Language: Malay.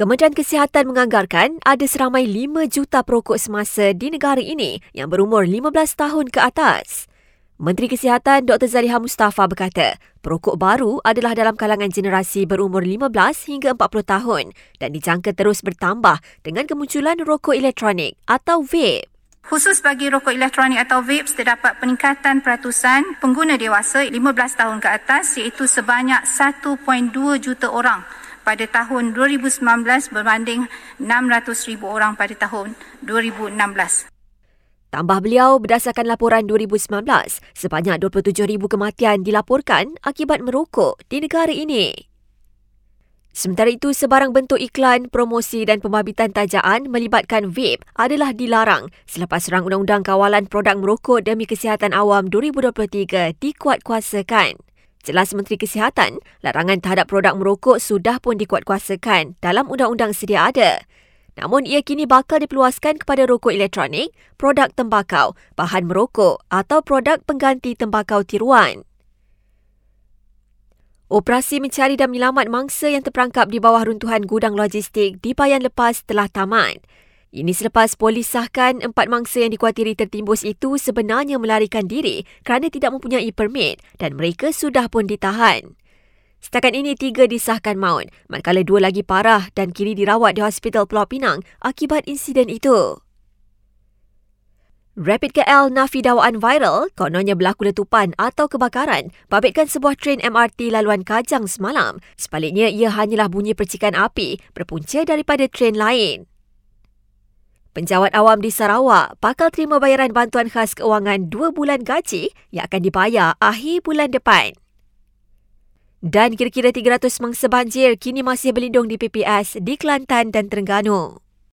Kementerian Kesihatan menganggarkan ada seramai 5 juta perokok semasa di negara ini yang berumur 15 tahun ke atas. Menteri Kesihatan Dr. Zaliha Mustafa berkata, perokok baru adalah dalam kalangan generasi berumur 15 hingga 40 tahun dan dijangka terus bertambah dengan kemunculan rokok elektronik atau vape. Khusus bagi rokok elektronik atau vapes, terdapat peningkatan peratusan pengguna dewasa 15 tahun ke atas iaitu sebanyak 1.2 juta orang pada tahun 2019 berbanding 600,000 orang pada tahun 2016. Tambah beliau, berdasarkan laporan 2019, sebanyak 27,000 kematian dilaporkan akibat merokok di negara ini. Sementara itu, sebarang bentuk iklan, promosi dan pembabitan tajaan melibatkan vape adalah dilarang selepas serang Undang-Undang Kawalan Produk Merokok Demi Kesihatan Awam 2023 dikuatkuasakan. Jelas Menteri Kesihatan, larangan terhadap produk merokok sudah pun dikuatkuasakan dalam undang-undang sedia ada. Namun ia kini bakal dipeluaskan kepada rokok elektronik, produk tembakau, bahan merokok atau produk pengganti tembakau tiruan. Operasi mencari dan menyelamat mangsa yang terperangkap di bawah runtuhan gudang logistik di Bayan Lepas telah tamat. Ini selepas polis sahkan empat mangsa yang dikuatiri tertimbus itu sebenarnya melarikan diri kerana tidak mempunyai permit dan mereka sudah pun ditahan. Setakat ini tiga disahkan maut, manakala dua lagi parah dan kini dirawat di Hospital Pulau Pinang akibat insiden itu. Rapid KL nafi dakwaan viral kononnya berlaku letupan atau kebakaran babitkan sebuah tren MRT laluan Kajang semalam. Sebaliknya, ia hanyalah bunyi percikan api berpunca daripada tren lain. Penjawat awam di Sarawak bakal terima bayaran bantuan khas keuangan dua bulan gaji yang akan dibayar akhir bulan depan. Dan kira-kira 300 mangsa banjir kini masih berlindung di PPS di Kelantan dan Terengganu.